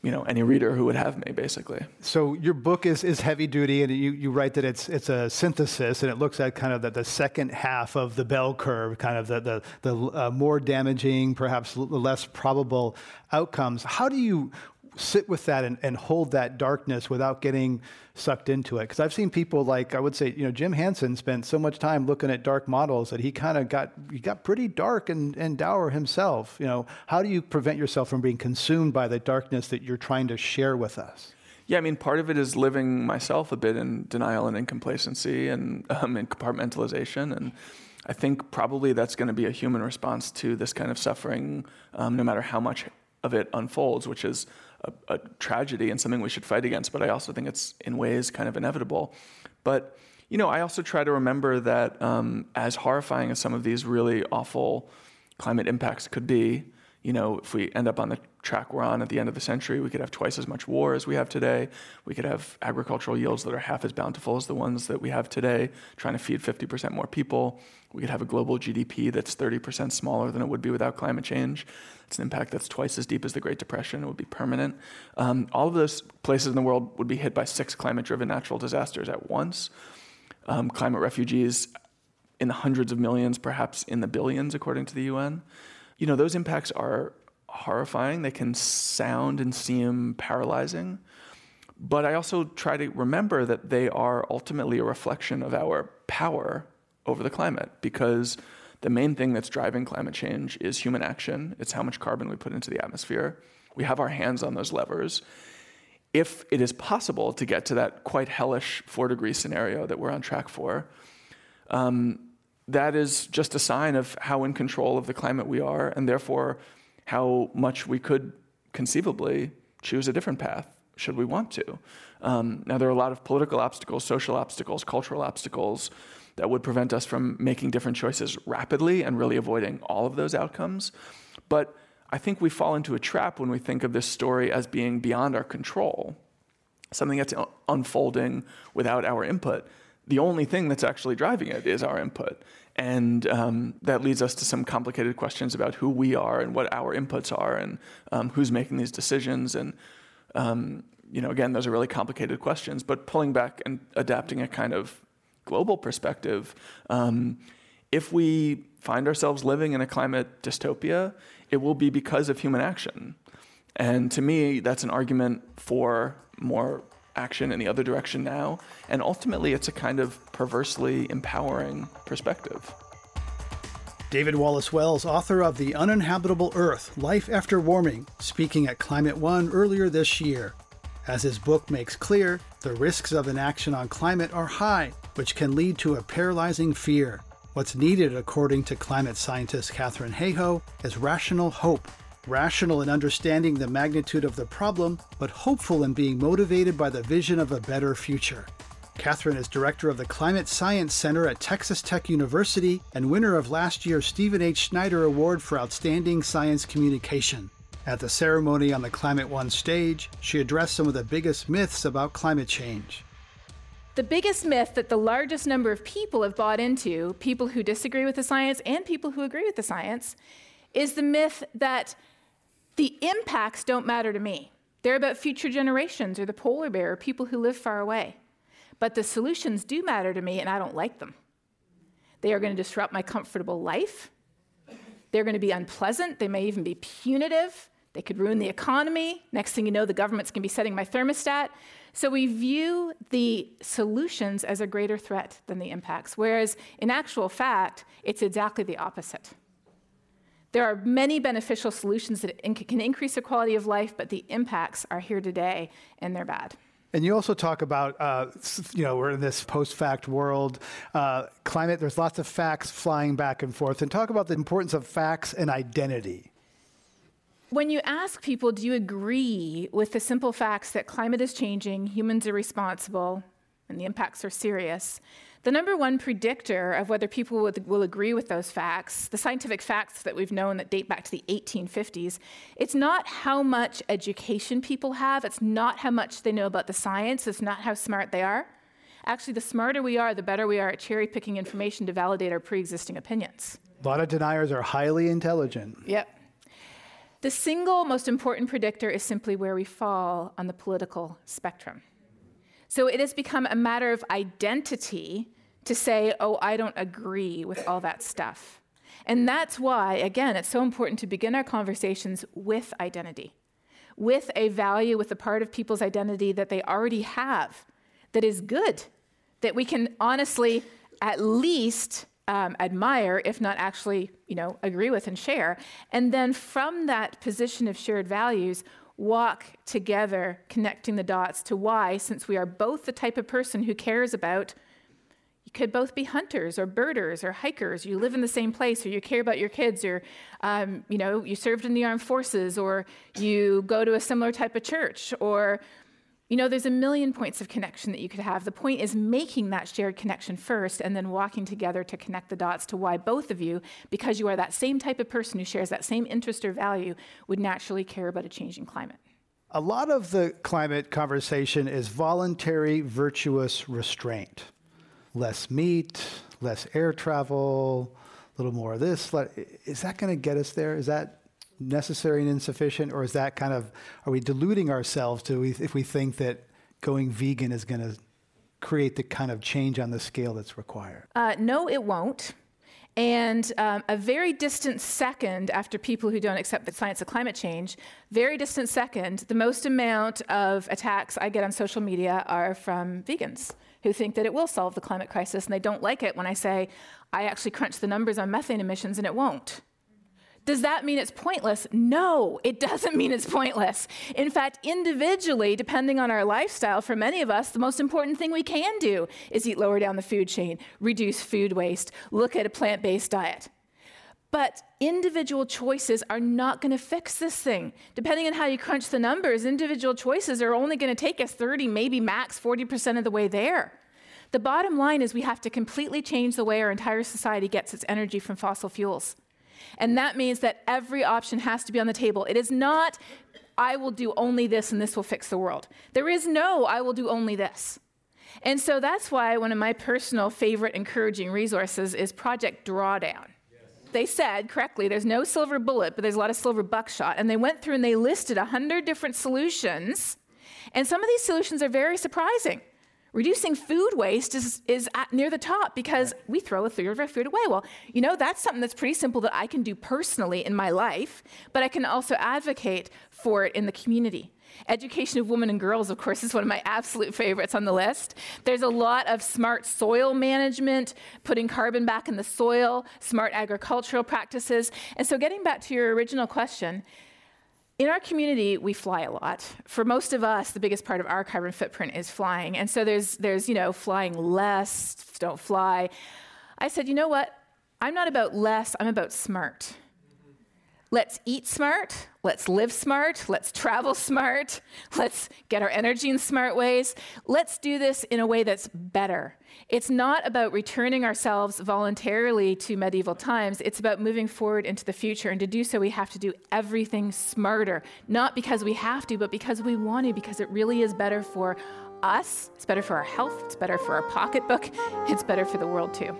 [SPEAKER 15] you know any reader who would have me basically
[SPEAKER 1] so your book is, is heavy duty and you, you write that it's it's a synthesis and it looks at kind of the, the second half of the bell curve kind of the the, the uh, more damaging perhaps less probable outcomes how do you sit with that and, and hold that darkness without getting sucked into it. Because I've seen people like I would say, you know, Jim Hansen spent so much time looking at dark models that he kind of got he got pretty dark and, and dour himself. You know, how do you prevent yourself from being consumed by the darkness that you're trying to share with us?
[SPEAKER 15] Yeah, I mean, part of it is living myself a bit in denial and in complacency and um, in compartmentalization and. I think probably that's going to be a human response to this kind of suffering, um, no matter how much of it unfolds, which is a, a tragedy and something we should fight against, but I also think it's in ways kind of inevitable. But you know, I also try to remember that um, as horrifying as some of these really awful climate impacts could be, you know, if we end up on the track we're on at the end of the century, we could have twice as much war as we have today. We could have agricultural yields that are half as bountiful as the ones that we have today, trying to feed 50% more people. We could have a global GDP that's 30% smaller than it would be without climate change. It's an impact that's twice as deep as the Great Depression. It would be permanent. Um, all of those places in the world would be hit by six climate driven natural disasters at once. Um, climate refugees in the hundreds of millions, perhaps in the billions, according to the UN. You know, those impacts are horrifying. They can sound and seem paralyzing. But I also try to remember that they are ultimately a reflection of our power over the climate because the main thing that's driving climate change is human action. It's how much carbon we put into the atmosphere. We have our hands on those levers. If it is possible to get to that quite hellish four degree scenario that we're on track for, um, that is just a sign of how in control of the climate we are, and therefore how much we could conceivably choose a different path should we want to. Um, now, there are a lot of political obstacles, social obstacles, cultural obstacles that would prevent us from making different choices rapidly and really avoiding all of those outcomes. But I think we fall into a trap when we think of this story as being beyond our control, something that's unfolding without our input. The only thing that's actually driving it is our input. And um, that leads us to some complicated questions about who we are and what our inputs are and um, who's making these decisions. And, um, you know, again, those are really complicated questions. But pulling back and adapting a kind of global perspective, um, if we find ourselves living in a climate dystopia, it will be because of human action. And to me, that's an argument for more action in the other direction now. And ultimately, it's a kind of perversely empowering perspective.
[SPEAKER 1] David Wallace Wells, author of The Uninhabitable Earth Life After Warming, speaking at Climate One earlier this year. As his book makes clear, the risks of inaction on climate are high, which can lead to a paralyzing fear. What's needed, according to climate scientist Katharine Hayhoe, is rational hope rational in understanding the magnitude of the problem, but hopeful in being motivated by the vision of a better future. Katharine is director of the Climate Science Center at Texas Tech University and winner of last year's Stephen H. Schneider Award for Outstanding Science Communication. At the ceremony on the Climate One stage, she addressed some of the biggest myths about climate change.
[SPEAKER 13] The biggest myth that the largest number of people have bought into, people who disagree with the science and people who agree with the science, is the myth that the impacts don't matter to me. They're about future generations or the polar bear or people who live far away. But the solutions do matter to me, and I don't like them. They are going to disrupt my comfortable life. They're going to be unpleasant. They may even be punitive. They could ruin the economy. Next thing you know, the government's going to be setting my thermostat. So we view the solutions as a greater threat than the impacts, whereas in actual fact, it's exactly the opposite. There are many beneficial solutions that can increase the quality of life, but the impacts are here today and they're bad.
[SPEAKER 1] And you also talk about, uh, you know, we're in this post fact world. Uh, climate, there's lots of facts flying back and forth. And talk about the importance of facts and identity.
[SPEAKER 13] When you ask people, do you agree with the simple facts that climate is changing, humans are responsible, and the impacts are serious? The number one predictor of whether people would, will agree with those facts, the scientific facts that we've known that date back to the 1850s, it's not how much education people have, it's not how much they know about the science, it's not how smart they are. Actually, the smarter we are, the better we are at cherry picking information to validate our pre existing opinions.
[SPEAKER 1] A lot of deniers are highly intelligent.
[SPEAKER 13] Yep. The single most important predictor is simply where we fall on the political spectrum. So it has become a matter of identity to say, oh, I don't agree with all that stuff. And that's why, again, it's so important to begin our conversations with identity, with a value, with a part of people's identity that they already have that is good, that we can honestly at least um, admire, if not actually, you know, agree with and share. And then from that position of shared values, walk together, connecting the dots to why, since we are both the type of person who cares about you could both be hunters or birders or hikers. You live in the same place, or you care about your kids, or um, you know you served in the armed forces, or you go to a similar type of church, or you know there's a million points of connection that you could have. The point is making that shared connection first, and then walking together to connect the dots to why both of you, because you are that same type of person who shares that same interest or value, would naturally care about a changing climate.
[SPEAKER 1] A lot of the climate conversation is voluntary, virtuous restraint less meat, less air travel, a little more of this. Is that going to get us there? Is that necessary and insufficient, or is that kind of are we deluding ourselves to if we think that going vegan is going to create the kind of change on the scale that's required?
[SPEAKER 13] Uh, no, it won't. And um, a very distant second after people who don't accept the science of climate change, very distant second, the most amount of attacks I get on social media are from vegans who think that it will solve the climate crisis and they don't like it when I say, I actually crunch the numbers on methane emissions and it won't. Does that mean it's pointless? No, it doesn't mean it's pointless. In fact, individually, depending on our lifestyle, for many of us, the most important thing we can do is eat lower down the food chain, reduce food waste, look at a plant based diet. But individual choices are not going to fix this thing. Depending on how you crunch the numbers, individual choices are only going to take us 30, maybe max 40% of the way there. The bottom line is we have to completely change the way our entire society gets its energy from fossil fuels. And that means that every option has to be on the table. It is not, I will do only this and this will fix the world. There is no, I will do only this. And so that's why one of my personal favorite encouraging resources is Project Drawdown. They said correctly, there's no silver bullet, but there's a lot of silver buckshot. And they went through and they listed 100 different solutions. And some of these solutions are very surprising reducing food waste is, is near the top because we throw a third of our food away. Well, you know, that's something that's pretty simple that I can do personally in my life, but I can also advocate for it in the community. Education of women and girls, of course, is one of my absolute favorites on the list. There's a lot of smart soil management, putting carbon back in the soil, smart agricultural practices. And so, getting back to your original question, in our community, we fly a lot. For most of us, the biggest part of our carbon footprint is flying. And so there's, there's you know, flying less, don't fly. I said, you know what? I'm not about less, I'm about smart. Let's eat smart. Let's live smart. Let's travel smart. [LAUGHS] Let's get our energy in smart ways. Let's do this in a way that's better. It's not about returning ourselves voluntarily to medieval times. It's about moving forward into the future. And to do so, we have to do everything smarter. Not because we have to, but because we want to, because it really is better for us. It's better for our health. It's better for our pocketbook. It's better for the world, too.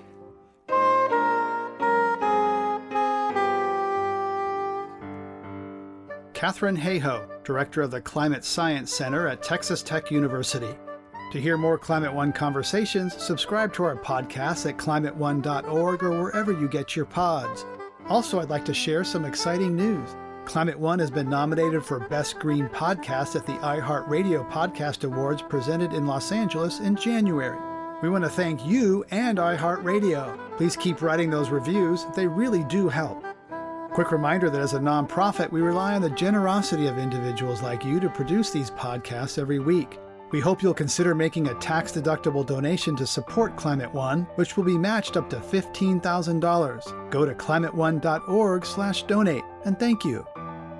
[SPEAKER 1] Katharine Hayhoe, Director of the Climate Science Center at Texas Tech University. To hear more Climate One conversations, subscribe to our podcast at climateone.org or wherever you get your pods. Also, I'd like to share some exciting news. Climate One has been nominated for Best Green Podcast at the iHeartRadio Podcast Awards presented in Los Angeles in January. We want to thank you and iHeartRadio. Please keep writing those reviews, they really do help. Quick reminder that as a nonprofit, we rely on the generosity of individuals like you to produce these podcasts every week. We hope you'll consider making a tax deductible donation to support Climate One, which will be matched up to $15,000. Go to climateone.org/donate and thank you.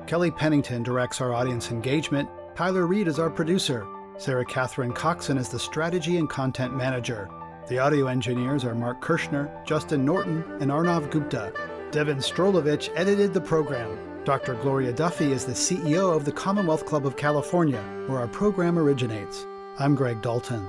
[SPEAKER 1] Kelly Pennington directs our audience engagement. Tyler Reed is our producer. Sarah Catherine Coxon is the strategy and content manager. The audio engineers are Mark Kirschner, Justin Norton, and Arnav Gupta. Devin Strolovich edited the program. Dr. Gloria Duffy is the CEO of the Commonwealth Club of California, where our program originates. I'm Greg Dalton.